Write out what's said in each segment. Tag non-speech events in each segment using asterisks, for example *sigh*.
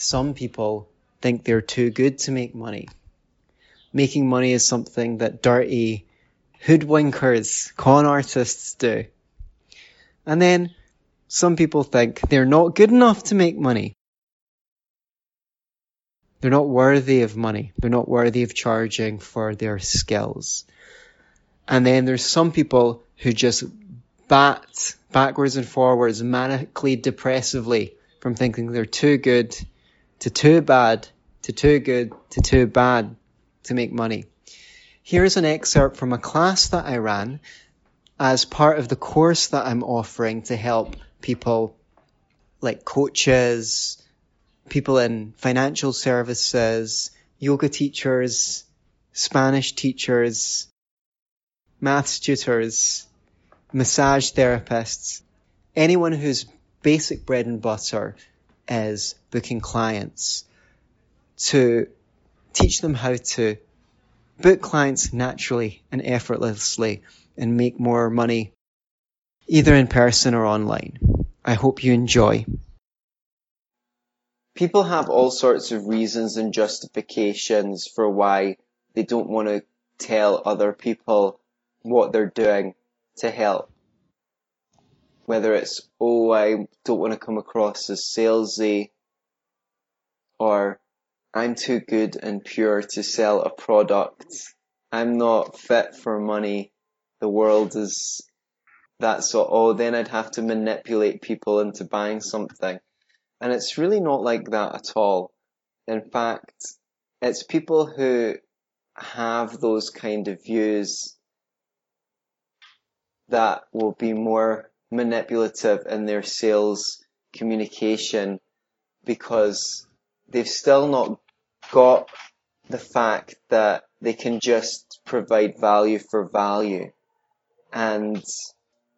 some people think they're too good to make money. Making money is something that dirty hoodwinkers, con artists do. And then some people think they're not good enough to make money. They're not worthy of money. They're not worthy of charging for their skills. And then there's some people who just bat backwards and forwards manically depressively from thinking they're too good to too bad to too good to too bad to make money. Here's an excerpt from a class that I ran as part of the course that I'm offering to help people like coaches, people in financial services, yoga teachers, Spanish teachers, maths tutors, massage therapists, anyone whose basic bread and butter is booking clients to teach them how to book clients naturally and effortlessly and make more money either in person or online. I hope you enjoy. People have all sorts of reasons and justifications for why they don't want to tell other people what they're doing to help. Whether it's, oh, I don't want to come across as salesy, or I'm too good and pure to sell a product. I'm not fit for money. The world is that sort. Oh, then I'd have to manipulate people into buying something. And it's really not like that at all. In fact, it's people who have those kind of views that will be more manipulative in their sales communication because they've still not got the fact that they can just provide value for value. And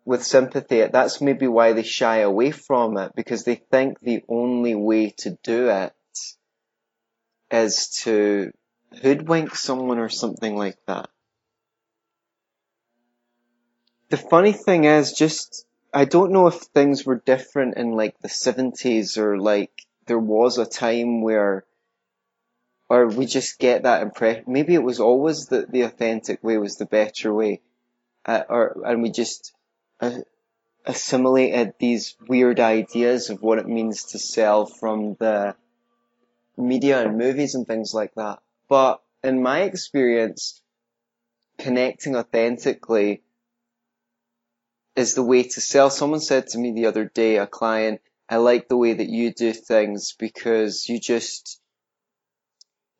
with sympathy, that's maybe why they shy away from it because they think the only way to do it is to hoodwink someone or something like that. The funny thing is just, I don't know if things were different in like the 70s or like there was a time where or we just get that impression. Maybe it was always that the authentic way was the better way, uh, or and we just uh, assimilated these weird ideas of what it means to sell from the media and movies and things like that. But in my experience, connecting authentically is the way to sell. Someone said to me the other day, a client, I like the way that you do things because you just,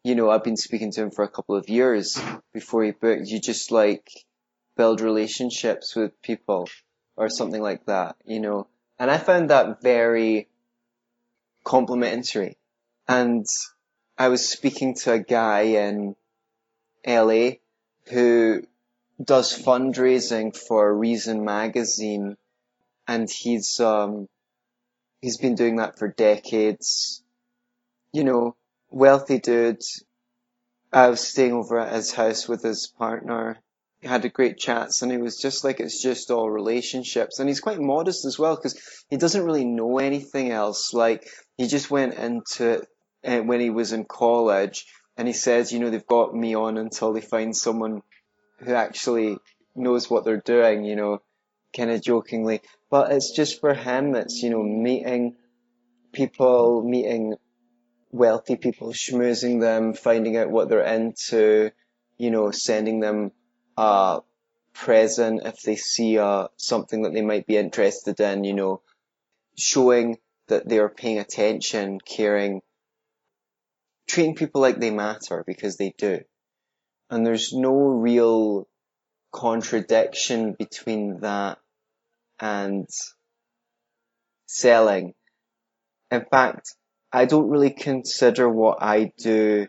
you know, I've been speaking to him for a couple of years before he booked. You just like build relationships with people or something like that, you know. And I found that very complimentary. And I was speaking to a guy in LA who does fundraising for Reason magazine and he's um he's been doing that for decades. You know, wealthy dude. I was staying over at his house with his partner. He had a great chats and he was just like it's just all relationships and he's quite modest as well because he doesn't really know anything else. Like he just went into it uh, when he was in college and he says, you know, they've got me on until they find someone who actually knows what they're doing, you know, kind of jokingly. But it's just for him, it's, you know, meeting people, meeting wealthy people, schmoozing them, finding out what they're into, you know, sending them a present if they see uh, something that they might be interested in, you know, showing that they are paying attention, caring, treating people like they matter because they do and there's no real contradiction between that and selling. In fact, I don't really consider what I do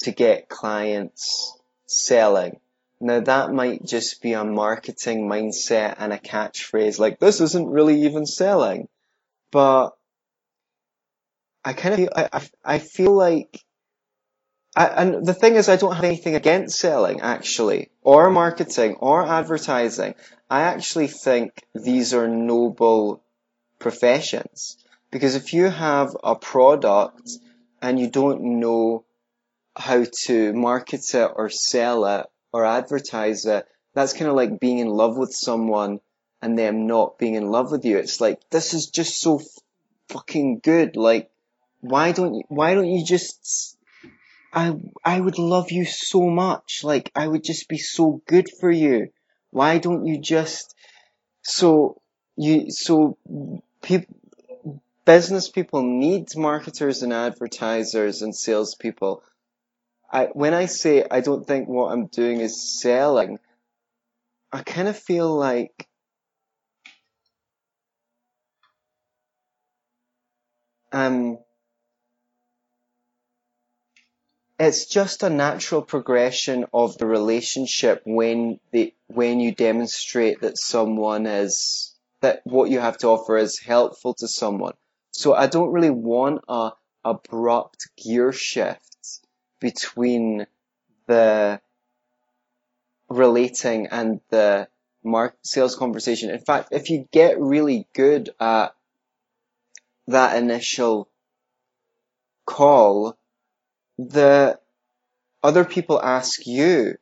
to get clients selling. Now that might just be a marketing mindset and a catchphrase like this isn't really even selling. But I kind of feel, I, I feel like And the thing is, I don't have anything against selling, actually, or marketing, or advertising. I actually think these are noble professions. Because if you have a product and you don't know how to market it or sell it or advertise it, that's kind of like being in love with someone and them not being in love with you. It's like, this is just so fucking good. Like, why don't you, why don't you just, I, I would love you so much. Like, I would just be so good for you. Why don't you just, so, you, so, people, business people need marketers and advertisers and salespeople. I, when I say I don't think what I'm doing is selling, I kind of feel like um, it's just a natural progression of the relationship when the when you demonstrate that someone is that what you have to offer is helpful to someone. So I don't really want a abrupt gear shift between the relating and the mark sales conversation. In fact, if you get really good at that initial call, the other people ask you,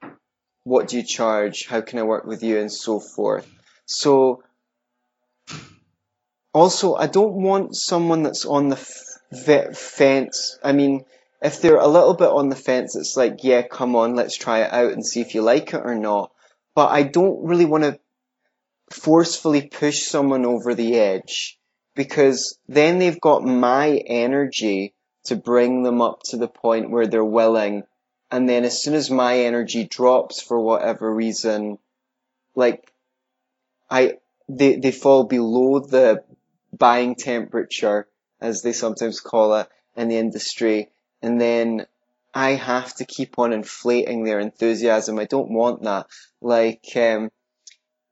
what do you charge? How can I work with you? And so forth. So also, I don't want someone that's on the f- fence. I mean, if they're a little bit on the fence, it's like, yeah, come on, let's try it out and see if you like it or not. But I don't really want to forcefully push someone over the edge because then they've got my energy to bring them up to the point where they're willing. And then as soon as my energy drops for whatever reason, like I, they, they fall below the buying temperature, as they sometimes call it in the industry. And then I have to keep on inflating their enthusiasm. I don't want that. Like, um,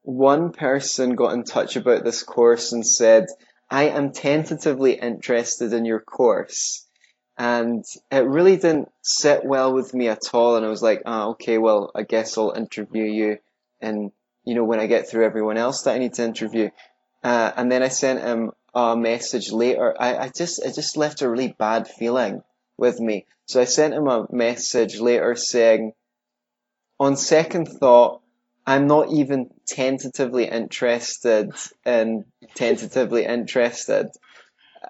one person got in touch about this course and said, I am tentatively interested in your course. And it really didn't sit well with me at all. And I was like, ah, okay, well, I guess I'll interview you. And, you know, when I get through everyone else that I need to interview. Uh, and then I sent him a message later. I, I just, it just left a really bad feeling with me. So I sent him a message later saying, on second thought, I'm not even tentatively interested in tentatively interested.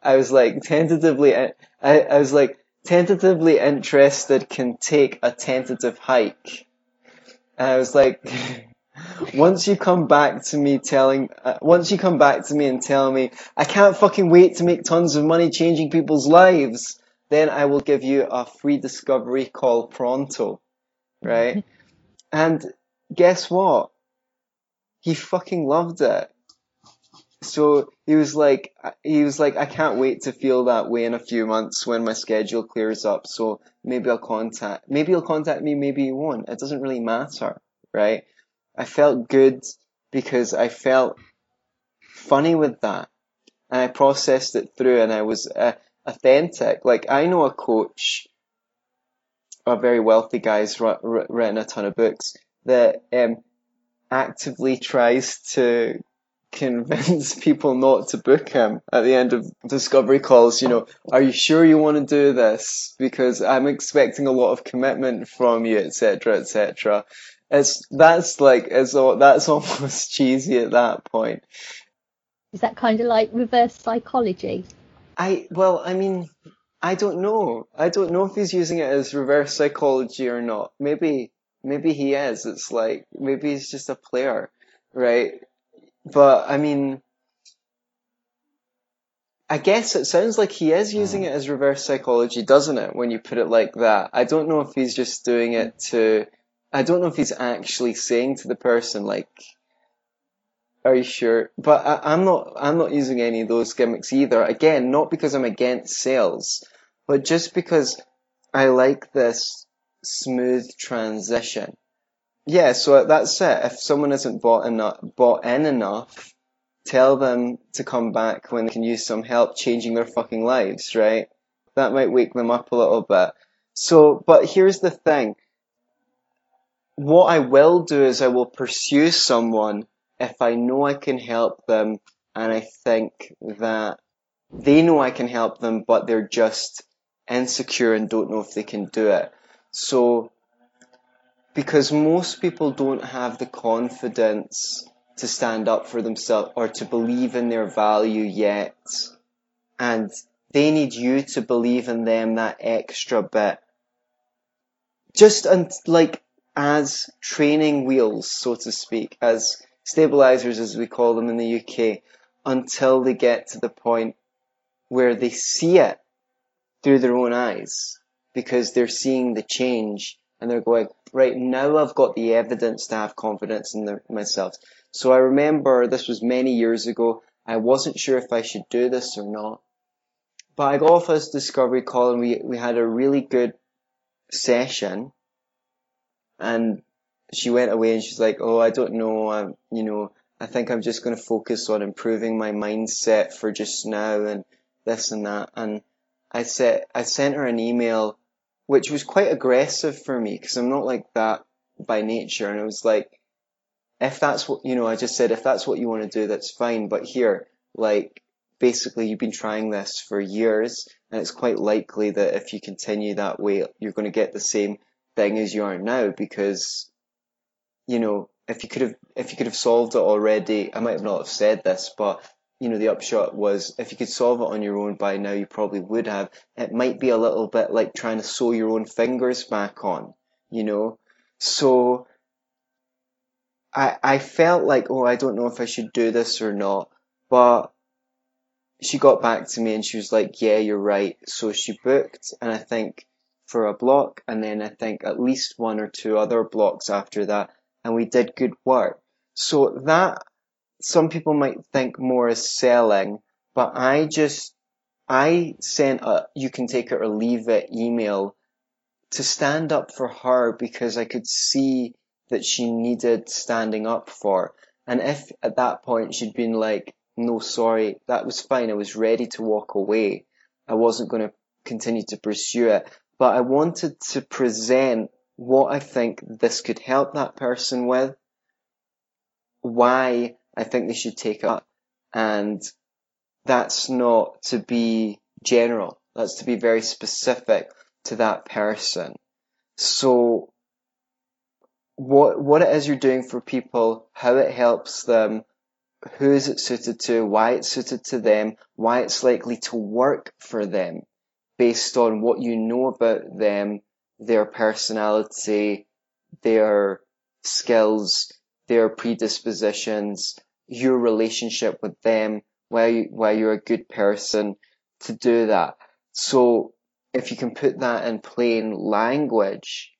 I was like, tentatively, I, I was like, tentatively interested can take a tentative hike. And I was like, *laughs* once you come back to me telling, uh, once you come back to me and tell me, I can't fucking wait to make tons of money changing people's lives, then I will give you a free discovery call pronto. Right? *laughs* and guess what? He fucking loved it. So he was like, he was like, I can't wait to feel that way in a few months when my schedule clears up. So maybe I'll contact, maybe he'll contact me, maybe he won't. It doesn't really matter, right? I felt good because I felt funny with that. And I processed it through and I was uh, authentic. Like, I know a coach, a very wealthy guy, has written a ton of books that um, actively tries to convince *laughs* people not to book him at the end of discovery calls. You know, are you sure you want to do this? Because I'm expecting a lot of commitment from you, etc., etc. It's that's like it's all that's *laughs* almost cheesy at that point. Is that kind of like reverse psychology? I well, I mean, I don't know. I don't know if he's using it as reverse psychology or not. Maybe maybe he is. It's like maybe he's just a player, right? But I mean, I guess it sounds like he is using mm-hmm. it as reverse psychology, doesn't it? When you put it like that, I don't know if he's just doing it to. I don't know if he's actually saying to the person like, "Are you sure?" But I, I'm not. I'm not using any of those gimmicks either. Again, not because I'm against sales, but just because I like this smooth transition. Yeah, so that's it. If someone isn't bought enough, bought in enough, tell them to come back when they can use some help changing their fucking lives, right? That might wake them up a little bit. So, but here's the thing. What I will do is I will pursue someone if I know I can help them and I think that they know I can help them, but they're just insecure and don't know if they can do it. So, because most people don't have the confidence to stand up for themselves or to believe in their value yet, and they need you to believe in them that extra bit. Just and like as training wheels, so to speak, as stabilizers as we call them in the UK, until they get to the point where they see it through their own eyes because they're seeing the change and they're going, right, now I've got the evidence to have confidence in the, myself. So I remember this was many years ago. I wasn't sure if I should do this or not. But I got off this discovery call and we, we had a really good session and she went away and she's like, oh, I don't know, I'm, you know, I think I'm just going to focus on improving my mindset for just now and this and that. And I said, I sent her an email, which was quite aggressive for me because I'm not like that by nature. And I was like, if that's what, you know, I just said, if that's what you want to do, that's fine. But here, like, basically you've been trying this for years and it's quite likely that if you continue that way, you're going to get the same thing as you are now because, you know, if you could have, if you could have solved it already, I might have not have said this, but you know, the upshot was if you could solve it on your own by now, you probably would have. It might be a little bit like trying to sew your own fingers back on, you know? So, I, I felt like, oh, I don't know if I should do this or not, but she got back to me and she was like, yeah, you're right. So she booked, and I think for a block, and then I think at least one or two other blocks after that, and we did good work. So that, some people might think more as selling, but I just, I sent a, you can take it or leave it email to stand up for her because I could see that she needed standing up for. And if at that point she'd been like, no, sorry, that was fine. I was ready to walk away. I wasn't going to continue to pursue it, but I wanted to present what I think this could help that person with, why I think they should take up, and that's not to be general. That's to be very specific to that person. So what what it is you're doing for people, how it helps them, who is it suited to, why it's suited to them, why it's likely to work for them based on what you know about them, their personality, their skills, their predispositions, your relationship with them, why, you, why you're a good person to do that. So if you can put that in plain language,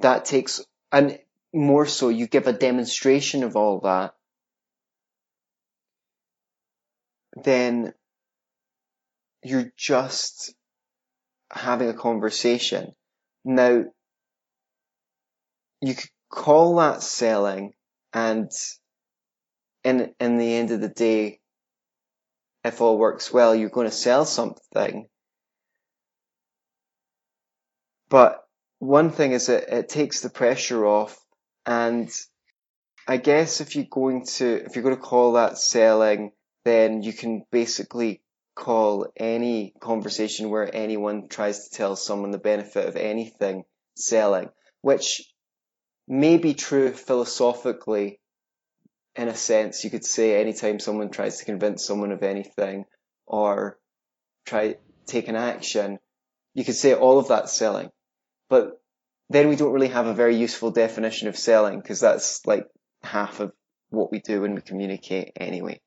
that takes, and more so, you give a demonstration of all that then you're just having a conversation. Now, you could call that selling and in, in the end of the day, if all works well, you're going to sell something. But one thing is that it takes the pressure off and I guess if you're going to, if you're going to call that selling, then you can basically call any conversation where anyone tries to tell someone the benefit of anything selling, which may be true philosophically in a sense. You could say anytime someone tries to convince someone of anything or try take an action, you could say all of that's selling. But then we don't really have a very useful definition of selling because that's like half of what we do when we communicate anyway.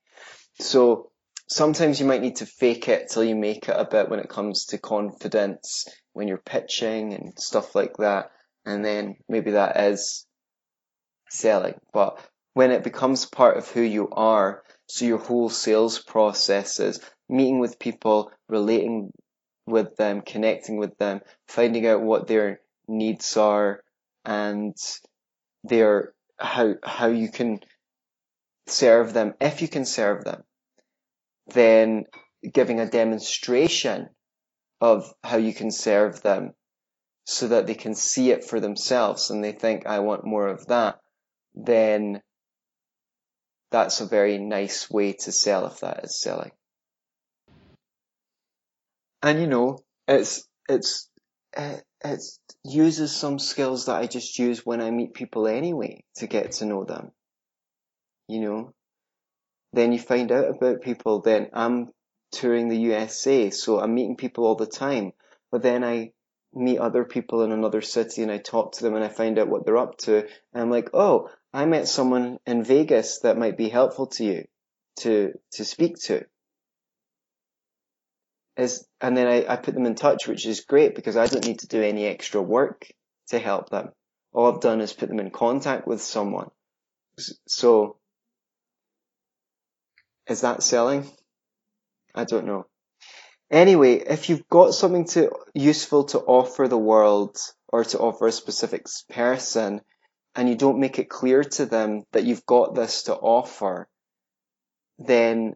So sometimes you might need to fake it till you make it a bit when it comes to confidence, when you're pitching and stuff like that. And then maybe that is selling. But when it becomes part of who you are, so your whole sales process is meeting with people, relating with them, connecting with them, finding out what their needs are and their how how you can serve them if you can serve them then giving a demonstration of how you can serve them so that they can see it for themselves and they think, I want more of that, then that's a very nice way to sell if that is selling. And you know, it's, it's it, it uses some skills that I just use when I meet people anyway to get to know them. You know, then you find out about people. Then I'm touring the USA, so I'm meeting people all the time. But then I meet other people in another city and I talk to them and I find out what they're up to. And I'm like, oh, I met someone in Vegas that might be helpful to you to to speak to. Is and then I, I put them in touch, which is great because I don't need to do any extra work to help them. All I've done is put them in contact with someone. So is that selling? I don't know. Anyway, if you've got something to useful to offer the world or to offer a specific person and you don't make it clear to them that you've got this to offer, then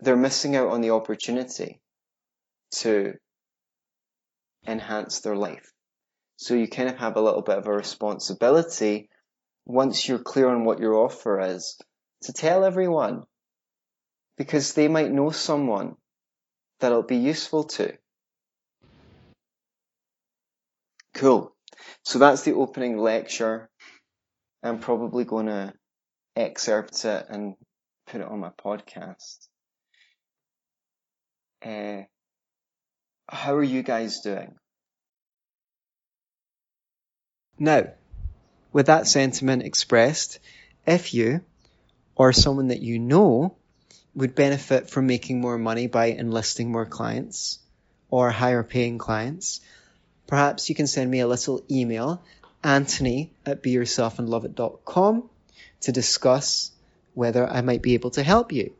they're missing out on the opportunity to enhance their life. So you kind of have a little bit of a responsibility once you're clear on what your offer is to tell everyone because they might know someone that it'll be useful to. Cool. So that's the opening lecture. I'm probably going to excerpt it and put it on my podcast. Uh, how are you guys doing? Now, with that sentiment expressed, if you or someone that you know would benefit from making more money by enlisting more clients or higher paying clients, perhaps you can send me a little email, anthony at beyourselfandloveit.com to discuss whether I might be able to help you.